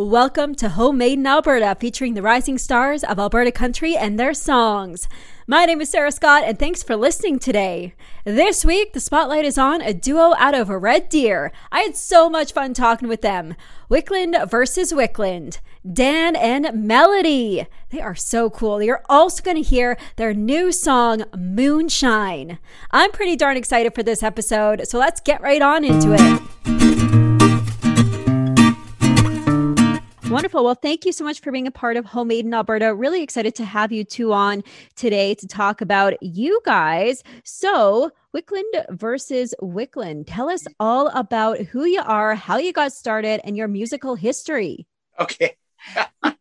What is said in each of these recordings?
Welcome to Homemade in Alberta, featuring the rising stars of Alberta country and their songs. My name is Sarah Scott, and thanks for listening today. This week, the spotlight is on a duo out of Red Deer. I had so much fun talking with them. Wiklund versus Wiklund. Dan and Melody. They are so cool. You're also going to hear their new song, Moonshine. I'm pretty darn excited for this episode, so let's get right on into it. Wonderful. Well, thank you so much for being a part of Homemade in Alberta. Really excited to have you two on today to talk about you guys. So, Wiklund versus Wiklund. Tell us all about who you are, how you got started, and your musical history. Okay. uh,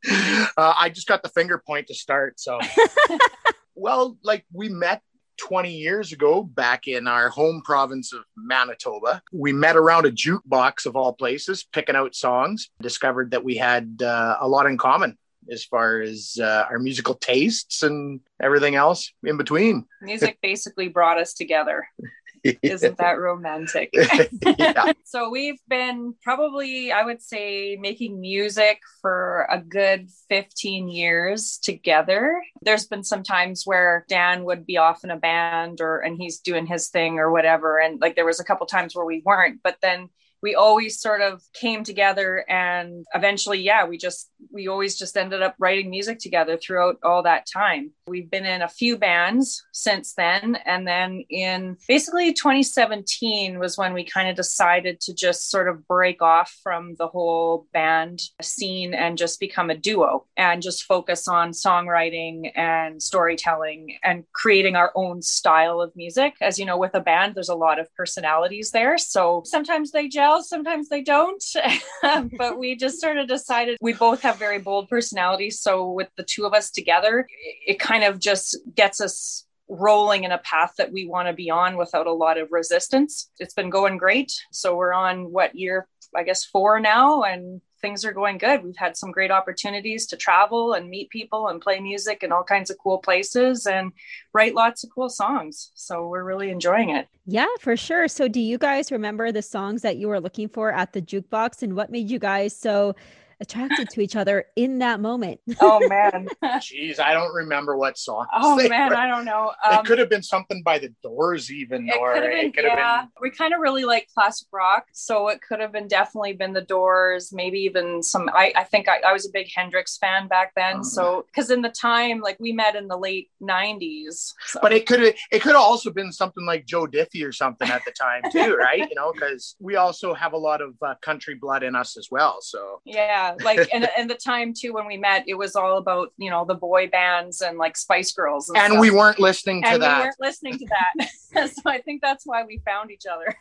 I just got the finger point to start. So, well, like we met 20 years ago back in our home province of Manitoba. We met around a jukebox of all places, picking out songs, discovered that we had uh, a lot in common as far as uh, our musical tastes and everything else in between. Music basically brought us together. Isn't that romantic? so we've been probably, I would say, making music for a good 15 years together. There's been some times where Dan would be off in a band or and he's doing his thing or whatever. And like there was a couple times where we weren't, but then we always sort of came together and eventually yeah we just we always just ended up writing music together throughout all that time. We've been in a few bands since then. And then in basically 2017 was when we kind of decided to just sort of break off from the whole band scene and just become a duo and just focus on songwriting and storytelling and creating our own style of music. As you know with a band there's a lot of personalities there. So sometimes they just sometimes they don't. but we just sort of decided we both have very bold personalities. So with the two of us together, it kind of just gets us rolling in a path that we want to be on without a lot of resistance. It's been going great. So we're on what year, I guess, four now. And things are going good. We've had some great opportunities to travel and meet people and play music in all kinds of cool places and write lots of cool songs. So we're really enjoying it. Yeah, for sure. So do you guys remember the songs that you were looking for at the jukebox and what made you guys so attracted to each other in that moment. oh man. Jeez, I don't remember what song. Oh man, were. I don't know. Um, it could have been something by the doors even it or could have been, it could yeah. been we kind of really like classic rock. So it could have been definitely been the doors, maybe even some I, I think I, I was a big Hendrix fan back then. Oh. So because in the time, like we met in the late nineties. So. But it could have it could have also been something like Joe Diffie or something at the time too, right? You know, because we also have a lot of uh, country blood in us as well. So yeah like and, and the time too when we met it was all about you know the boy bands and like spice girls and, and we weren't listening to and that. we weren't listening to that. So i think that's why we found each other.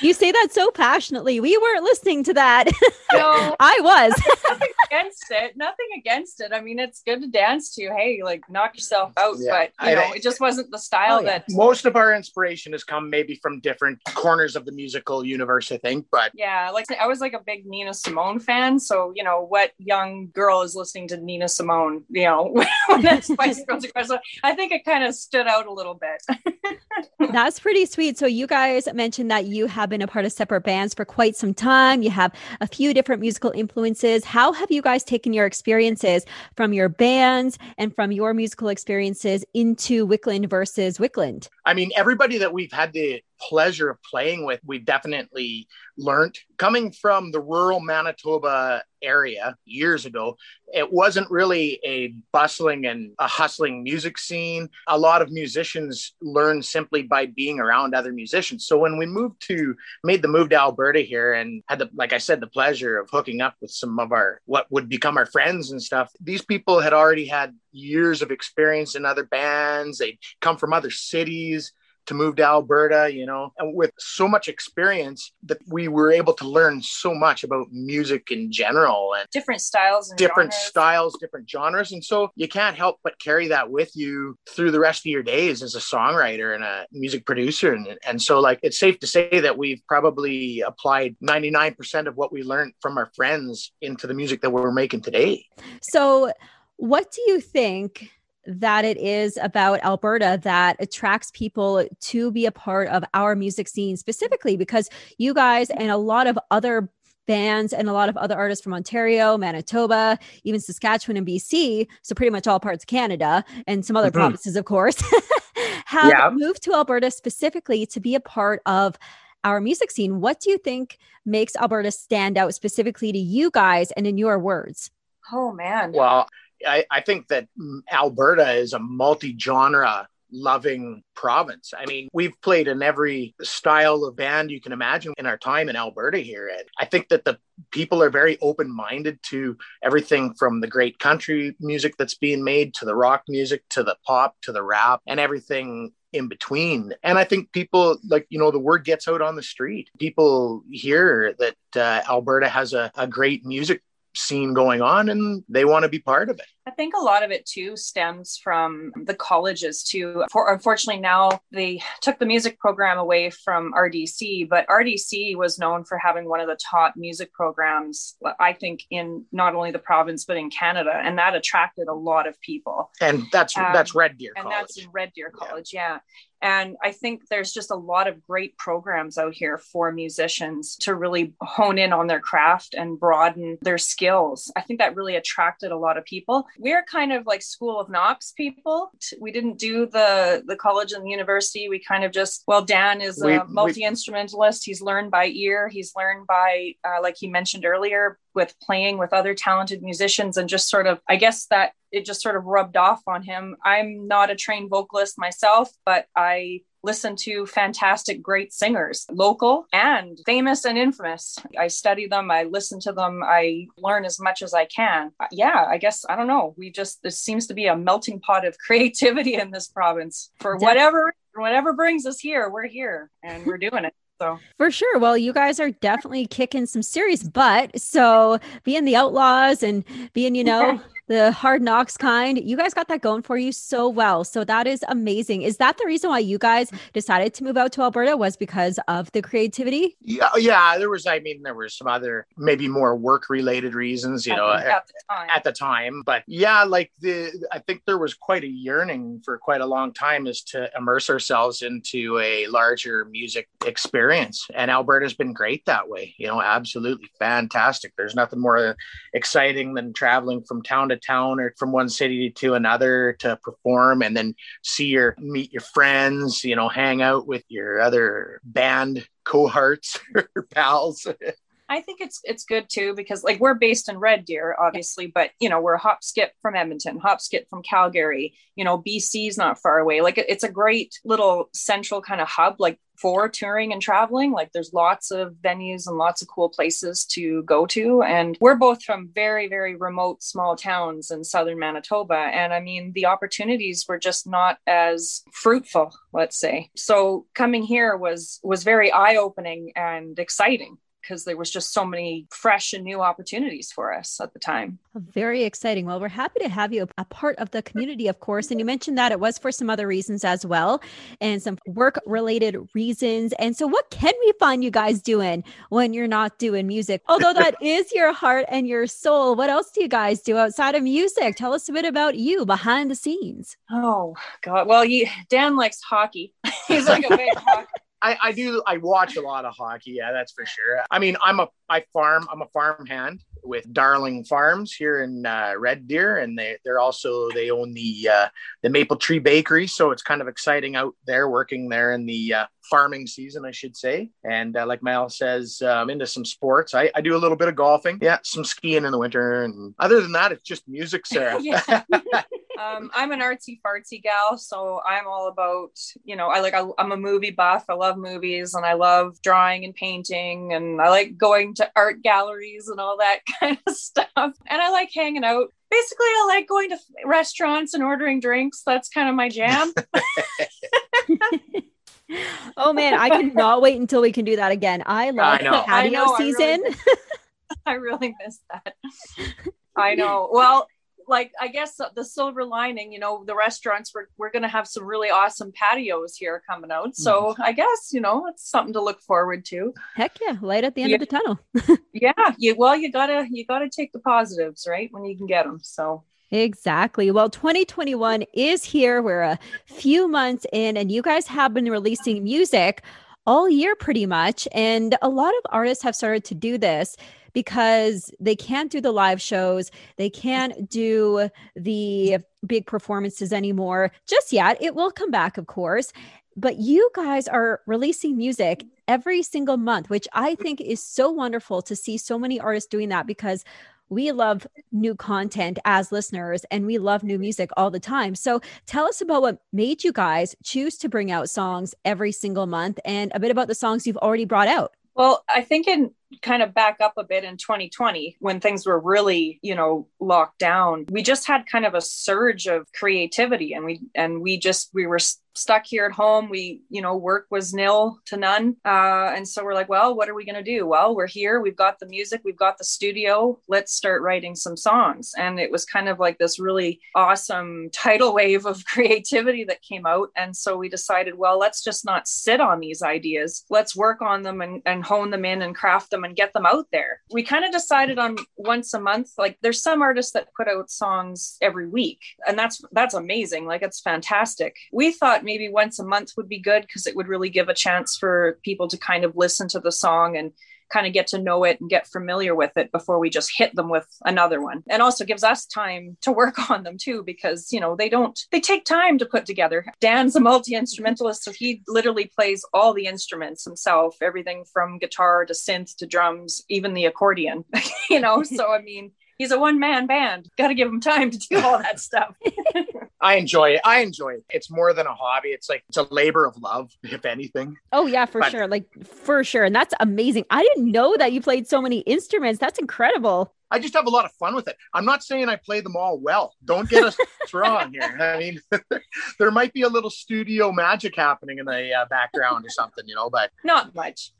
You say that so passionately. We weren't listening to that. No. I was. Nothing against it nothing against it i mean it's good to dance to hey like knock yourself out yeah. but you know it just wasn't the style oh, yeah. that most of our inspiration has come maybe from different corners of the musical universe i think but yeah like i was like a big nina simone fan so you know what young girl is listening to Nina Simone, you know, when that Spice Girls So I think it kind of stood out a little bit. That's pretty sweet. So you guys mentioned that you have been a part of separate bands for quite some time. You have a few different musical influences. How have you guys taken your experiences from your bands and from your musical experiences into Wiklund versus Wiklund? I mean, everybody that we've had the pleasure of playing with, we've definitely learned. Coming from the rural Manitoba area years ago, it wasn't really a bustling and a hustling music scene. A lot of musicians learn simply by being around other musicians. So when we moved to, made the move to Alberta here and had the, like I said, the pleasure of hooking up with some of our, what would become our friends and stuff, these people had already had years of experience in other bands. They'd come from other cities to move to Alberta, you know, and with so much experience that we were able to learn so much about music in general and different styles and different genres. styles, different genres. And so you can't help but carry that with you through the rest of your days as a songwriter and a music producer. And, and so like it's safe to say that we've probably applied 99% of what we learned from our friends into the music that we're making today. So what do you think that it is about Alberta that attracts people to be a part of our music scene specifically because you guys and a lot of other bands and a lot of other artists from Ontario, Manitoba, even Saskatchewan and BC. So, pretty much all parts of Canada and some other mm-hmm. provinces, of course, have yeah. moved to Alberta specifically to be a part of our music scene. What do you think makes Alberta stand out specifically to you guys and in your words? Oh, man. Well, I, I think that Alberta is a multi genre loving province. I mean, we've played in every style of band you can imagine in our time in Alberta here. And I think that the people are very open minded to everything from the great country music that's being made to the rock music to the pop to the rap and everything in between. And I think people like, you know, the word gets out on the street. People hear that uh, Alberta has a, a great music scene going on and they want to be part of it. I think a lot of it too stems from the colleges too. For, unfortunately, now they took the music program away from RDC, but RDC was known for having one of the top music programs, I think, in not only the province but in Canada, and that attracted a lot of people. And that's um, that's Red Deer, and that's Red Deer College, yeah. yeah. And I think there's just a lot of great programs out here for musicians to really hone in on their craft and broaden their skills. I think that really attracted a lot of people we're kind of like School of Knocks people. We didn't do the the college and the university. We kind of just well, Dan is a multi instrumentalist. He's learned by ear. He's learned by, uh, like he mentioned earlier, with playing with other talented musicians and just sort of i guess that it just sort of rubbed off on him i'm not a trained vocalist myself but i listen to fantastic, great singers, local and famous and infamous. I study them, I listen to them, I learn as much as I can. Uh, yeah, I guess, I don't know. We just, there seems to be a melting pot of creativity in this province for whatever, whatever brings us here. We're here and we're doing it. So for sure. Well, you guys are definitely kicking some serious butt. So being the outlaws and being, you know, the hard knocks kind. You guys got that going for you so well. So that is amazing. Is that the reason why you guys decided to move out to Alberta was because of the creativity? Yeah, yeah. There was, I mean, there were some other maybe more work related reasons, you at know, the, at, the at, the time. But yeah, like the, I think there was quite a yearning for quite a long time is to immerse ourselves into a larger music experience. And Alberta's been great that way, you know, absolutely fantastic. There's nothing more exciting than traveling from town to to town or from one city to another to perform and then see your meet your friends, you know, hang out with your other band cohorts or pals. I think it's it's good too because like we're based in Red Deer, obviously, but you know we're hop skip from Edmonton, hop skip from Calgary. You know, BC's not far away. Like it's a great little central kind of hub, like for touring and traveling. Like there's lots of venues and lots of cool places to go to. And we're both from very very remote small towns in southern Manitoba, and I mean the opportunities were just not as fruitful, let's say. So coming here was was very eye opening and exciting because there was just so many fresh and new opportunities for us at the time. Oh, very exciting. Well, we're happy to have you a part of the community, of course. And you mentioned that it was for some other reasons as well, and some work related reasons. And so, what can we find you guys doing when you're not doing music? Although that is your heart and your soul, what else do you guys do outside of music? Tell us a bit about you behind the scenes. Oh, God. Well, you, Dan likes hockey. He's like a big hockey I, I do I watch a lot of hockey. Yeah, that's for sure. I mean, I'm a I farm. I'm a farm hand with Darling Farms here in uh, Red Deer, and they they're also they own the uh, the Maple Tree Bakery. So it's kind of exciting out there working there in the uh, farming season, I should say. And uh, like Mal says, I'm um, into some sports. I, I do a little bit of golfing. Yeah, some skiing in the winter, and other than that, it's just music, Sarah. um, I'm an artsy fartsy gal, so I'm all about you know I like I, I'm a movie buff. I love movies, and I love drawing and painting, and I like going to art galleries and all that kind of stuff. And I like hanging out. Basically, I like going to restaurants and ordering drinks. That's kind of my jam. oh man, I cannot wait until we can do that again. I love I the patio I know, season. I really, I really miss that. I know. Well, like I guess the silver lining, you know, the restaurants we're we're gonna have some really awesome patios here coming out. So mm. I guess you know it's something to look forward to. Heck yeah, light at the end yeah. of the tunnel. yeah, you well you gotta you gotta take the positives right when you can get them. So Exactly. Well, 2021 is here. We're a few months in, and you guys have been releasing music all year pretty much. And a lot of artists have started to do this because they can't do the live shows, they can't do the big performances anymore just yet. It will come back, of course. But you guys are releasing music every single month, which I think is so wonderful to see so many artists doing that because we love new content as listeners and we love new music all the time. So tell us about what made you guys choose to bring out songs every single month and a bit about the songs you've already brought out. Well, I think in kind of back up a bit in 2020 when things were really, you know, locked down, we just had kind of a surge of creativity and we and we just we were stuck here at home. We, you know, work was nil to none. Uh, and so we're like, well, what are we going to do? Well, we're here. We've got the music. We've got the studio. Let's start writing some songs. And it was kind of like this really awesome tidal wave of creativity that came out. And so we decided, well, let's just not sit on these ideas. Let's work on them and, and hone them in and craft them and get them out there. We kind of decided on once a month. Like there's some artists that put out songs every week. And that's that's amazing. Like it's fantastic. We thought maybe once a month would be good because it would really give a chance for people to kind of listen to the song and kind of get to know it and get familiar with it before we just hit them with another one and also gives us time to work on them too because you know they don't they take time to put together dan's a multi-instrumentalist so he literally plays all the instruments himself everything from guitar to synth to drums even the accordion you know so i mean he's a one man band. Got to give him time to do all that stuff. I enjoy it. I enjoy it. It's more than a hobby. It's like it's a labor of love, if anything. Oh yeah, for but, sure. Like for sure. And that's amazing. I didn't know that you played so many instruments. That's incredible. I just have a lot of fun with it. I'm not saying I play them all well. Don't get us wrong here. I mean, there might be a little studio magic happening in the uh, background or something, you know, but not much.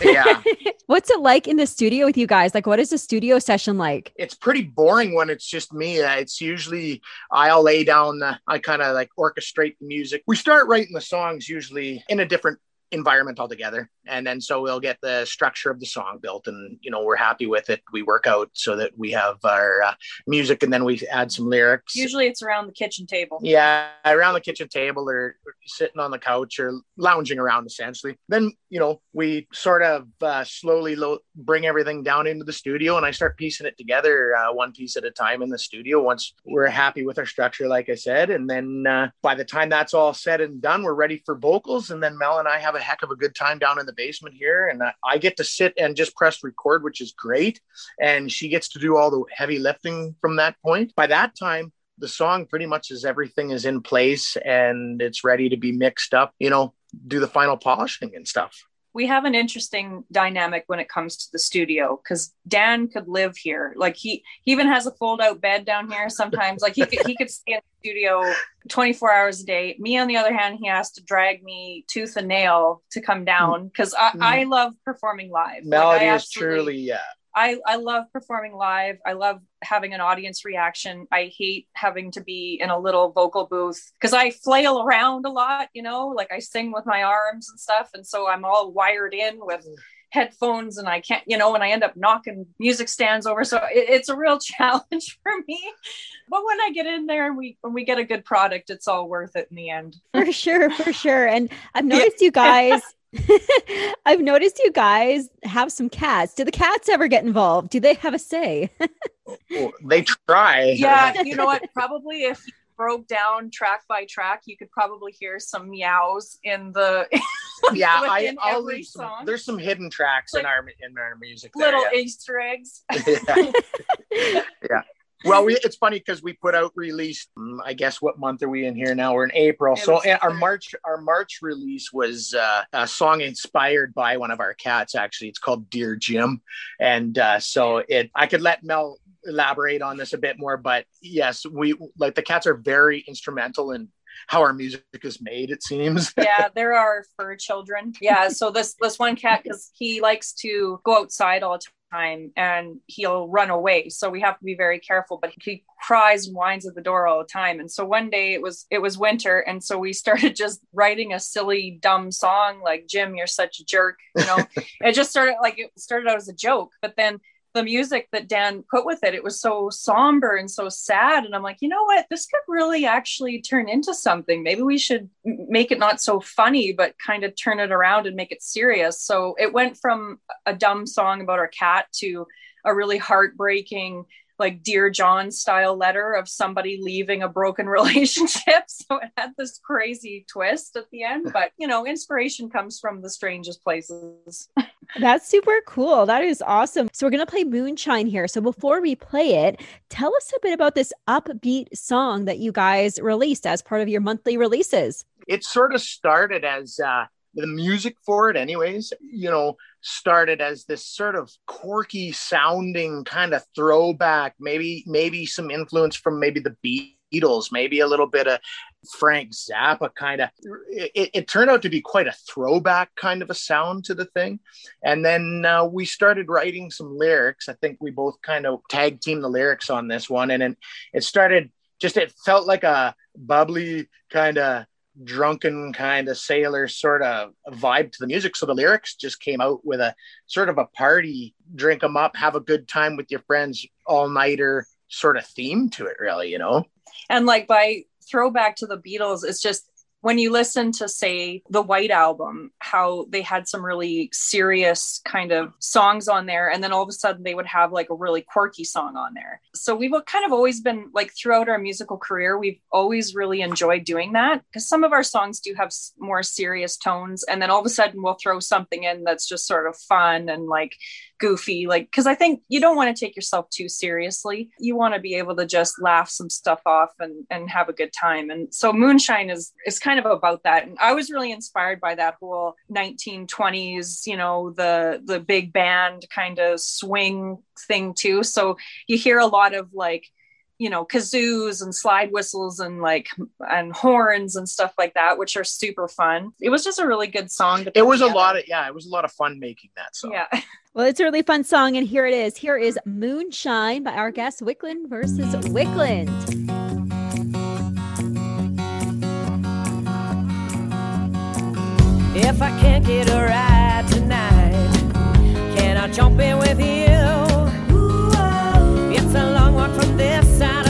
yeah. What's it like in the studio with you guys? Like, what is a studio session like? It's pretty boring when it's just me. Uh, it's usually I'll lay down, uh, I kind of like orchestrate the music. We start writing the songs usually in a different environment altogether and then so we'll get the structure of the song built and you know we're happy with it. We work out so that we have our uh, music and then we add some lyrics. Usually it's around the kitchen table. Yeah around the kitchen table or sitting on the couch or lounging around essentially. Then you know we sort of uh, slowly lo- bring everything down into the studio and i start piecing it together uh, one piece at a time in the studio once we're happy with our structure like i said. And then uh, by the time that's all said and done we're ready for vocals. And then mel and i have a heck of a good time down in the basement here, and I get to sit and just press record, which is great. And she gets to do all the heavy lifting from that point. By that time, the song pretty much is everything is in place and it's ready to be mixed up, you know, do the final polishing and stuff we have an interesting dynamic when it comes to the studio because Dan could live here. Like he, he even has a fold out bed down here sometimes. Like he could he could stay in the studio 24 hours a day. Me on the other hand, he has to drag me tooth and nail to come down because I, mm. I love performing live. Melody like is truly yeah. I, I love performing live. I love having an audience reaction. I hate having to be in a little vocal booth because I flail around a lot, you know, like I sing with my arms and stuff. And so I'm all wired in with mm-hmm. headphones and I can't, you know, and I end up knocking music stands over. So it, it's a real challenge for me. But when I get in there and we when we get a good product, it's all worth it in the end. For sure, for sure. And I've noticed you guys I've noticed you guys have some cats. Do the cats ever get involved? Do they have a say? Oh, they try. Yeah, you know what? Probably if you broke down track by track, you could probably hear some meows in the. yeah, I, I'll leave some, song. There's some hidden tracks like, in our in our music. There, little yeah. Easter eggs. yeah. yeah well, we, it's funny because we put out release. Mm, I guess what month are we in here now? We're in April. so our March our March release was uh, a song inspired by one of our cats. Actually, it's called Dear Jim, and uh, so it. I could let Mel elaborate on this a bit more, but yes, we like the cats are very instrumental in how our music is made it seems yeah there are fur children yeah so this this one cat because he likes to go outside all the time and he'll run away. So we have to be very careful but he cries and whines at the door all the time. And so one day it was it was winter and so we started just writing a silly dumb song like jim you're such a jerk you know? It just started like it started out as a joke but then the music that Dan put with it, it was so somber and so sad. And I'm like, you know what? This could really actually turn into something. Maybe we should make it not so funny, but kind of turn it around and make it serious. So it went from a dumb song about our cat to a really heartbreaking like dear john style letter of somebody leaving a broken relationship. So it had this crazy twist at the end but you know inspiration comes from the strangest places. That's super cool. That is awesome. So we're going to play moonshine here. So before we play it tell us a bit about this upbeat song that you guys released as part of your monthly releases. It sort of started as uh the music for it anyways you know started as this sort of quirky sounding kind of throwback maybe maybe some influence from maybe the beatles maybe a little bit of frank zappa kind of it, it turned out to be quite a throwback kind of a sound to the thing. And then uh, we started writing some lyrics. I think we both kind of tag team the lyrics on this one. And then it started just it felt like a bubbly kind of drunken kind of sailor sort of vibe to the music. So the lyrics just came out with a sort of a party, drink them up, have a good time with your friends, all nighter sort of theme to it, really, you know? And like by throwback to the Beatles, it's just when you listen to say the white album how they had some really serious kind of songs on there and then all of a sudden they would have like a really quirky song on there. So we've kind of always been like throughout our musical career we've always really enjoyed doing that because some of our songs do have more serious tones and then all of a sudden we'll throw something in that's just sort of fun and like goofy like because i think you don't want to take yourself too seriously. You want to be able to just laugh some stuff off and and have a good time and so moonshine is is kind of about that. And i was really inspired by that whole 1920s you know the the big band kind of swing thing too. So you hear a lot of like you know kazoos and slide whistles and like and horns and stuff like that which are super fun. It was just a really good song it was together. a lot of yeah it was a lot of fun making that song. Yeah. Well it's a really fun song and here it is. Here is moonshine by our guest wiklund versus wiklund if i can't get a ride tonight can i jump in with you? Oh. It's a long walk from this side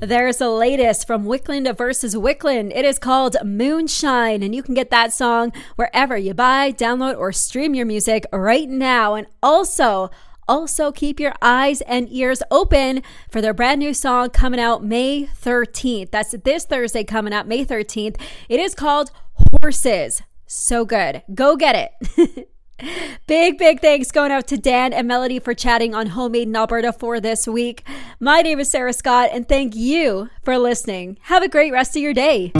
There's the latest from Wiklund versus Wiklund. It is called Moonshine, and you can get that song wherever you buy, download, or stream your music right now. And also, also keep your eyes and ears open for their brand new song coming out May 13th. That's this Thursday coming out May 13th. It is called Horses. So good. Go get it. Big, big thanks going out to Dan and Melody for chatting on Homemade in Alberta for this week. My name is Sarah Scott, and thank you for listening. Have a great rest of your day.